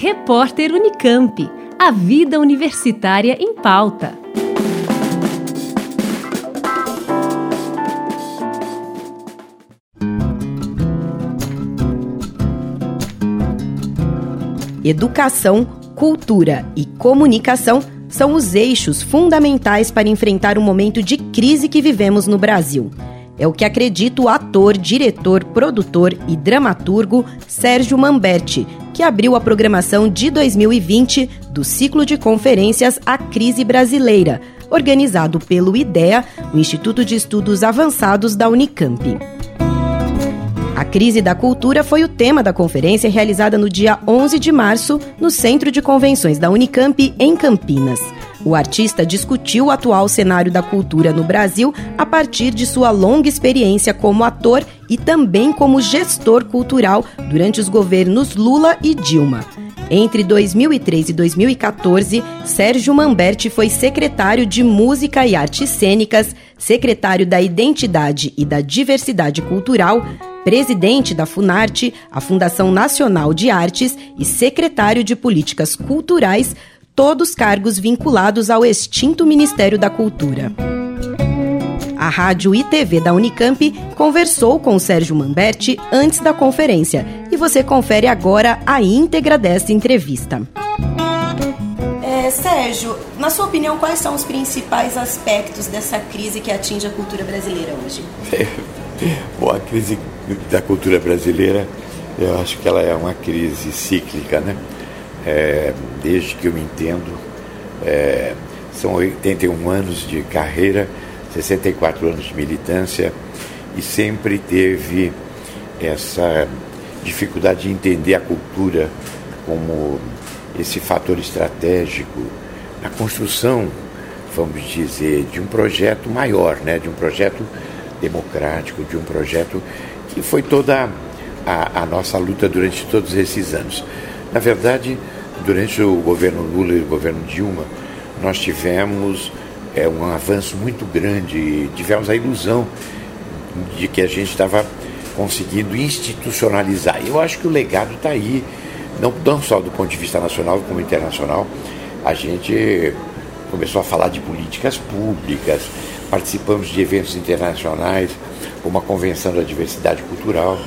Repórter Unicamp. A vida universitária em pauta. Educação, cultura e comunicação são os eixos fundamentais para enfrentar o momento de crise que vivemos no Brasil. É o que acredita o ator, diretor, produtor e dramaturgo Sérgio Mamberti, que abriu a programação de 2020 do ciclo de conferências A Crise Brasileira, organizado pelo IDEA, o Instituto de Estudos Avançados da Unicamp. A crise da cultura foi o tema da conferência realizada no dia 11 de março no Centro de Convenções da Unicamp, em Campinas. O artista discutiu o atual cenário da cultura no Brasil a partir de sua longa experiência como ator e também como gestor cultural durante os governos Lula e Dilma. Entre 2003 e 2014, Sérgio Mamberti foi secretário de Música e Artes Cênicas, secretário da Identidade e da Diversidade Cultural, presidente da Funarte, a Fundação Nacional de Artes, e secretário de Políticas Culturais todos cargos vinculados ao extinto Ministério da Cultura. A rádio e TV da Unicamp conversou com Sérgio Mamberti antes da conferência e você confere agora a íntegra desta entrevista. É, Sérgio, na sua opinião, quais são os principais aspectos dessa crise que atinge a cultura brasileira hoje? Bom, a crise da cultura brasileira, eu acho que ela é uma crise cíclica, né? é, desde que eu me entendo. É, são 81 anos de carreira, 64 anos de militância e sempre teve essa dificuldade de entender a cultura como esse fator estratégico na construção, vamos dizer, de um projeto maior, né, de um projeto democrático, de um projeto que foi toda a, a nossa luta durante todos esses anos. Na verdade, Durante o governo Lula e o governo Dilma, nós tivemos é, um avanço muito grande, tivemos a ilusão de que a gente estava conseguindo institucionalizar. Eu acho que o legado está aí, não, não só do ponto de vista nacional como internacional. A gente começou a falar de políticas públicas, participamos de eventos internacionais, como a Convenção da Diversidade Cultural,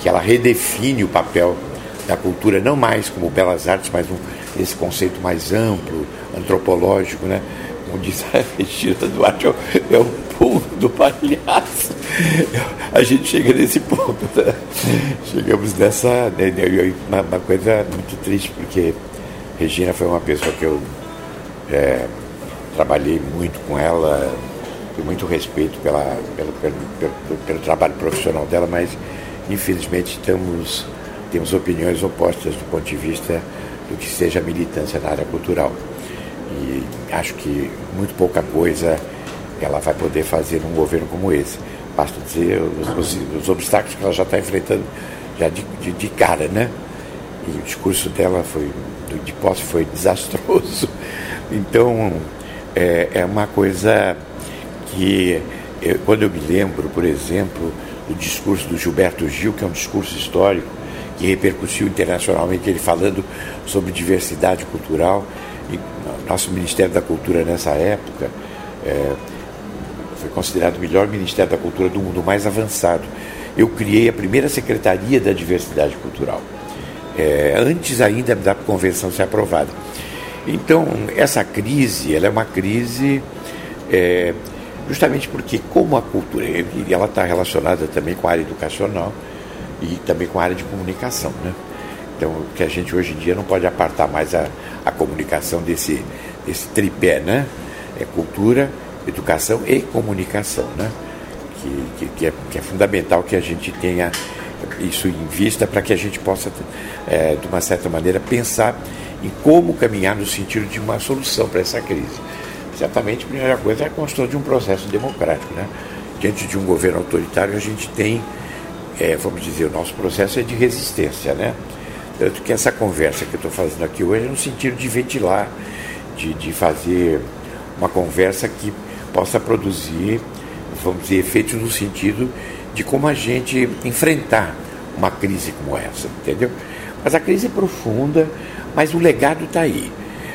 que ela redefine o papel da cultura, não mais como belas artes, mas um, esse conceito mais amplo, antropológico, né? Como diz a Regina Duarte, é o, é pulo do palhaço. A gente chega nesse ponto, né? Chegamos nessa. Né, uma, uma, coisa muito triste, porque Regina foi uma pessoa que eu é, trabalhei muito com ela, tenho muito respeito pela, pelo, pelo, pelo, pelo trabalho profissional dela, mas infelizmente estamos temos opiniões opostas do ponto de vista do que seja a militância na área cultural. E acho que muito pouca coisa ela vai poder fazer num governo como esse. Basta dizer os, os, os obstáculos que ela já está enfrentando já de, de, de, cara, né? E o discurso dela foi, de posse foi desastroso. Então, é, é uma coisa que, eu, quando eu me lembro, por exemplo, do discurso do Gilberto Gil, que é um discurso histórico, que repercutiu internacionalmente, ele falando sobre diversidade cultural. E nosso Ministério da Cultura nessa época é, foi considerado o melhor Ministério da Cultura do mundo, mais avançado. Eu criei a primeira Secretaria da Diversidade Cultural, é, antes ainda da convenção ser aprovada. Então, essa crise, ela é uma crise é, justamente porque, como a cultura, ela está relacionada também com a área educacional, e também com a área de comunicação. Né? Então, que a gente hoje em dia não pode apartar mais a, a comunicação desse, desse tripé, né? É cultura, educação e comunicação, né? Que, que, que, é, que é fundamental que a gente tenha isso em vista para que a gente possa, é, de uma certa maneira, pensar em como caminhar no sentido de uma solução para essa crise. Certamente, a primeira coisa é a construção de um processo democrático. Né? Diante de um governo autoritário, a gente tem é, vamos dizer, o nosso processo é de resistência, né? Tanto que essa conversa que eu estou fazendo aqui hoje é no sentido de ventilar, de, de fazer uma conversa que possa produzir, vamos dizer, efeitos no sentido de como a gente enfrentar uma crise como essa, entendeu? Mas a crise é profunda, mas o legado está aí.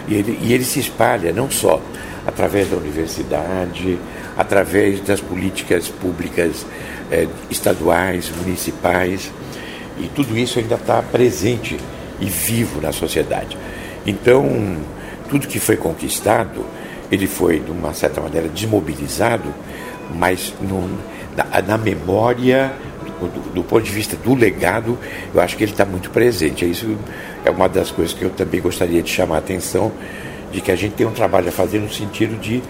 E ele, e ele se espalha não só através da universidade, através das políticas públicas eh, estaduais, municipais, e tudo isso ainda está presente e vivo na sociedade. Então, tudo que foi conquistado, ele foi, de uma certa maneira, desmobilizado, mas no, na, na, memória, do, do, ponto de vista do legado, eu acho que ele está muito presente. Isso é uma das coisas que eu também gostaria de chamar a atenção, de que a gente tem um trabalho a fazer no sentido de,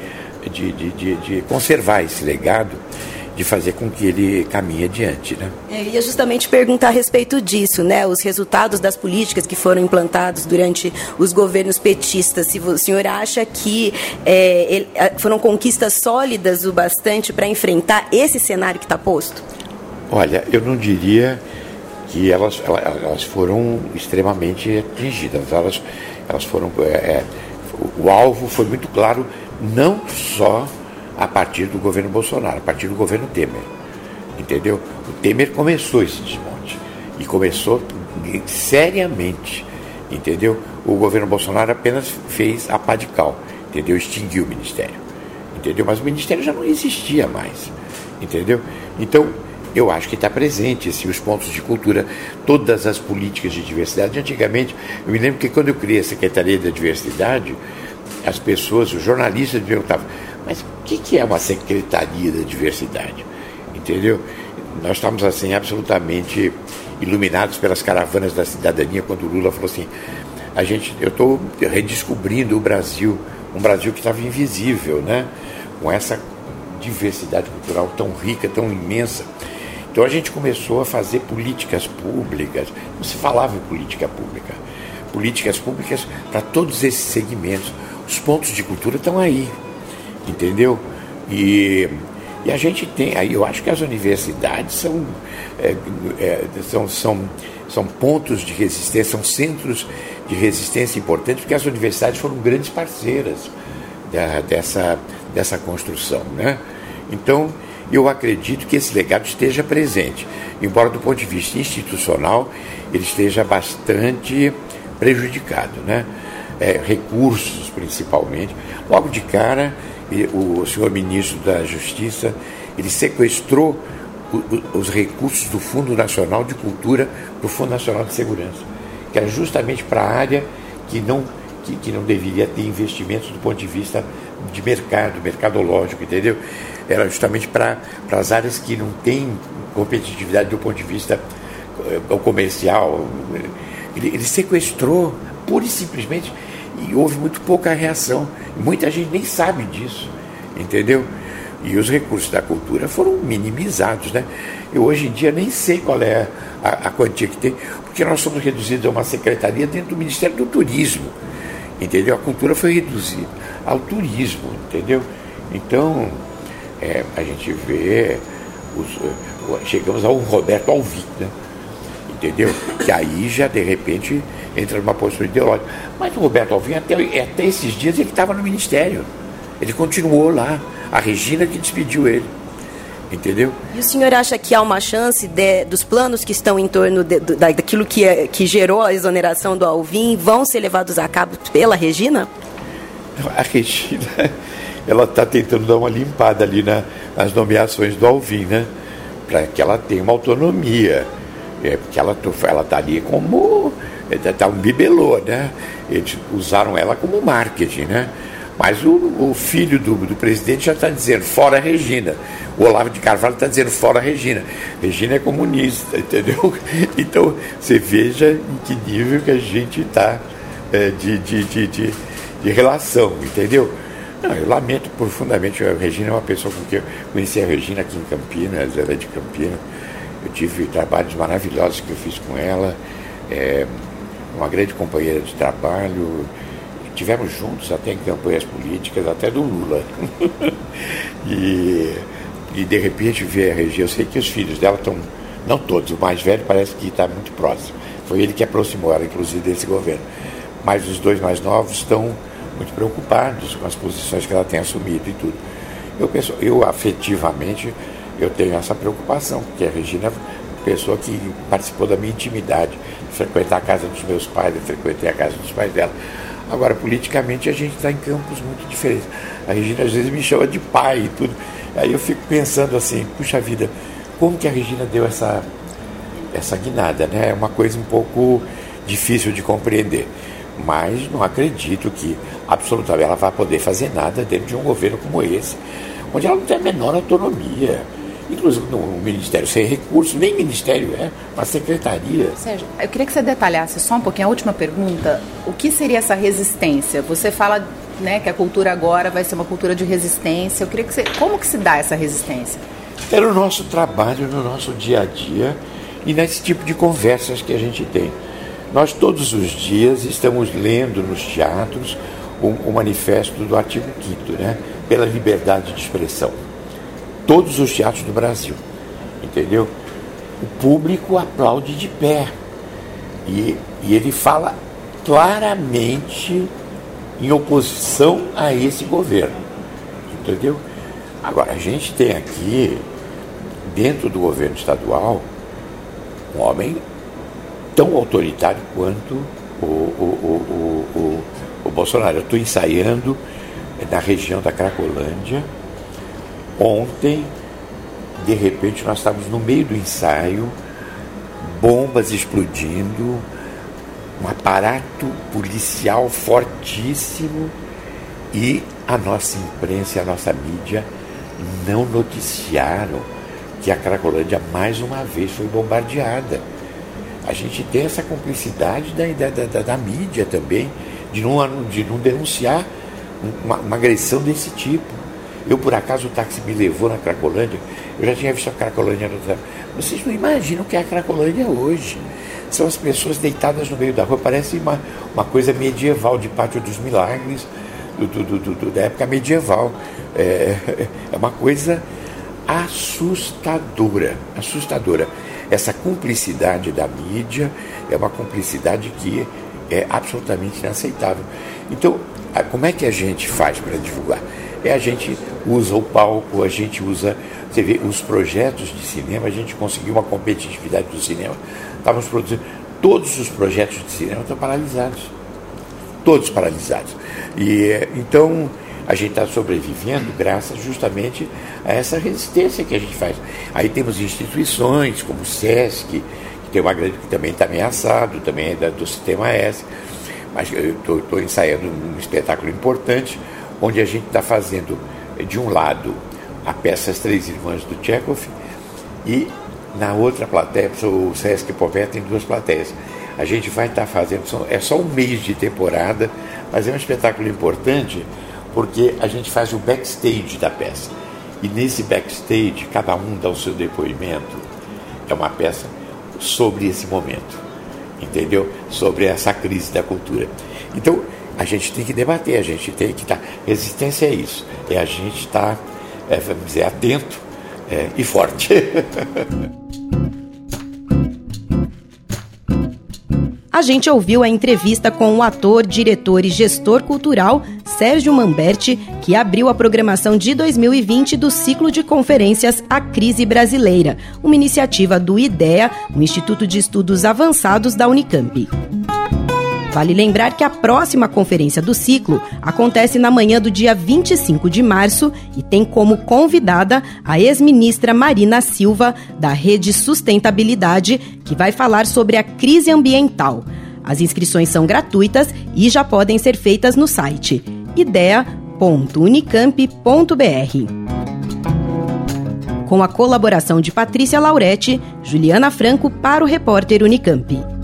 de, de, de conservar esse legado de fazer com que ele caminhe adiante. Né? É, eu ia justamente perguntar a respeito disso, né? Os resultados das políticas que foram implantados durante os governos petistas. Se o senhor acha que é, foram conquistas sólidas o bastante para enfrentar esse cenário que está posto? Olha, eu não diria que elas, elas foram extremamente atingidas. Elas, elas foram. É, é o alvo foi muito claro, não só a partir do governo Bolsonaro, a partir do governo Temer. Entendeu? O Temer começou esse desmonte. E começou seriamente. Entendeu? O governo Bolsonaro apenas fez a pá de cal. Entendeu? Extinguiu o ministério. Entendeu? Mas o ministério já não existia mais. Entendeu? Então, eu acho que está presente assim, os pontos de cultura, todas as políticas de diversidade. Antigamente, eu me lembro que quando eu criei a Secretaria da Diversidade, as pessoas, os jornalistas me perguntavam, mas o que, que é uma Secretaria da Diversidade? Entendeu? Nós estamos assim absolutamente iluminados pelas caravanas da cidadania quando o Lula falou assim, a gente, eu estou redescobrindo o Brasil, um Brasil que estava invisível, né? Com essa diversidade cultural tão rica, tão imensa. Então a gente começou a fazer políticas públicas, não se falava em política pública, políticas públicas para todos esses segmentos. Os pontos de cultura estão aí, entendeu? E, e a gente tem, aí eu acho que as universidades são, é, é, são, são, são pontos de resistência, são centros de resistência importantes, porque as universidades foram grandes parceiras da, dessa, dessa construção, né? Então, eu acredito que esse legado esteja presente, embora do ponto de vista institucional ele esteja bastante prejudicado, né? É, recursos principalmente. Logo de cara, o senhor ministro da Justiça ele sequestrou os recursos do Fundo Nacional de Cultura para o Fundo Nacional de Segurança, que era justamente para a área que não, que, que não deveria ter investimentos do ponto de vista de mercado, mercadológico, entendeu? era justamente para as áreas que não têm competitividade do ponto de vista eh, comercial. Ele, ele sequestrou pura e simplesmente e houve muito pouca reação. Muita gente nem sabe disso, entendeu? E os recursos da cultura foram minimizados, né? Eu hoje em dia nem sei qual é a, a quantia que tem, porque nós somos reduzidos a uma secretaria dentro do Ministério do Turismo, entendeu? A cultura foi reduzida ao turismo, entendeu? Então, é, a gente vê, os, eh, chegamos ao Roberto Alvim, né? entendeu? Que aí já de repente entra numa postura ideológica. Mas o Roberto Alvim, até, até esses dias, ele estava no ministério. Ele continuou lá. A Regina que despediu ele. Entendeu? E o senhor acha que há uma chance de, dos planos que estão em torno de, daquilo que, é, que gerou a exoneração do Alvim vão ser levados a cabo pela Regina? A Regina ela está tentando dar uma limpada ali na, nas nomeações do Alvin, né? Para que ela tenha uma autonomia. É, porque ela está ali como. Está um bibelô, né? Eles usaram ela como marketing, né? Mas o, o filho do, do, presidente já está dizendo fora Regina. O Olavo de Carvalho está dizendo fora Regina. Regina é comunista, entendeu? Então você veja em que nível que a gente está é, de, de, de, de, de relação, entendeu? Não, eu lamento profundamente. A Regina é uma pessoa com quem eu conheci a Regina aqui em Campinas, ela é de Campinas. Eu tive trabalhos maravilhosos que eu fiz com ela, é, uma grande companheira de trabalho. Tivemos juntos até em campanhas políticas, até do Lula. e, e de repente ver a Regina, eu sei que os filhos dela estão, não todos, o mais velho parece que está muito próximo. Foi ele que aproximou ela, inclusive, desse governo. Mas os dois mais novos estão muito preocupados com as posições que ela tem assumido e tudo. Eu penso, eu afetivamente, eu tenho essa preocupação, porque a Regina pessoa que participou da minha intimidade, frequentar a casa dos meus pais, eu frequentei a casa dos pais dela. Agora, politicamente, a gente está em campos muito diferentes. A Regina às vezes me chama de pai e tudo. Aí eu fico pensando assim, puxa vida, como que a Regina deu essa, essa guinada, né? É uma coisa um pouco difícil de compreender. Mas não acredito que absolutamente ela vai poder fazer nada dentro de um governo como esse, onde ela não tem a menor autonomia inclusive no Ministério sem recursos, nem Ministério é, uma secretaria. Sérgio, eu queria que você detalhasse só um pouquinho a última pergunta. O que seria essa resistência? Você fala né, que a cultura agora vai ser uma cultura de resistência. Eu queria que você. Como que se dá essa resistência? É no nosso trabalho, no nosso dia a dia e nesse tipo de conversas que a gente tem. Nós todos os dias estamos lendo nos teatros o, o manifesto do artigo 5 né, pela liberdade de expressão todos os teatros do Brasil. Entendeu? O público aplaude de pé. E, e ele fala claramente em oposição a esse governo. Entendeu? Agora, a gente tem aqui, dentro do governo estadual, um homem tão autoritário quanto o, o, o, o, o Bolsonaro. Eu estou ensaiando na região da Cracolândia Ontem, de repente, nós estávamos no meio do ensaio, bombas explodindo, um aparato policial fortíssimo e a nossa imprensa e a nossa mídia não noticiaram que a Cracolândia mais uma vez foi bombardeada. A gente tem essa cumplicidade da, da, da, da mídia também, de não, de não denunciar uma, uma agressão desse tipo. Eu, por acaso, o táxi me levou na Cracolândia. Eu já tinha visto a Cracolândia no Vocês não imaginam o que é a Cracolândia hoje. São as pessoas deitadas no meio da rua. Parece uma, uma coisa medieval, de Pátio dos Milagres, do, do, do, da época medieval. É, é uma coisa assustadora. Assustadora. Essa cumplicidade da mídia é uma cumplicidade que é absolutamente inaceitável. Então, como é que a gente faz para divulgar? É a gente usa o palco, a gente usa, você vê, os projetos de cinema, a gente conseguiu uma competitividade do cinema. Estávamos produzindo, todos os projetos de cinema estão paralisados. Todos paralisados. E então a gente está sobrevivendo graças justamente a essa resistência que a gente faz. Aí temos instituições como o SESC, que tem uma grande que também está ameaçado, também é do sistema S. Mas eu estou ensaiando um espetáculo importante onde a gente está fazendo, de um lado, a peça As Três Irmãs do Tchekov e na outra plateia, o Sesc Pové tem duas plateias. A gente vai estar tá fazendo, é só um mês de temporada, mas é um espetáculo importante porque a gente faz o backstage da peça. E nesse backstage, cada um dá o seu depoimento. É uma peça sobre esse momento, entendeu? Sobre essa crise da cultura. Então, a gente tem que debater, a gente tem que estar. Tá, resistência é isso, é a gente estar, tá, é, vamos dizer, atento é, e forte. A gente ouviu a entrevista com o ator, diretor e gestor cultural Sérgio Mamberti, que abriu a programação de 2020 do ciclo de conferências A Crise Brasileira, uma iniciativa do IDEA, o Instituto de Estudos Avançados da Unicamp. Vale lembrar que a próxima conferência do ciclo acontece na manhã do dia 25 de março e tem como convidada a ex-ministra Marina Silva, da Rede Sustentabilidade, que vai falar sobre a crise ambiental. As inscrições são gratuitas e já podem ser feitas no site idea.unicamp.br. Com a colaboração de Patrícia Lauretti, Juliana Franco para o repórter Unicamp.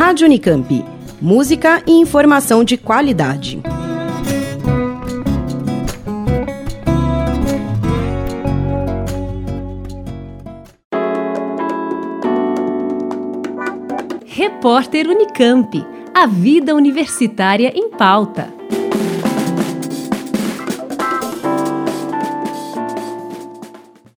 Rádio Unicamp. Música e informação de qualidade. Repórter Unicamp. A vida universitária em pauta.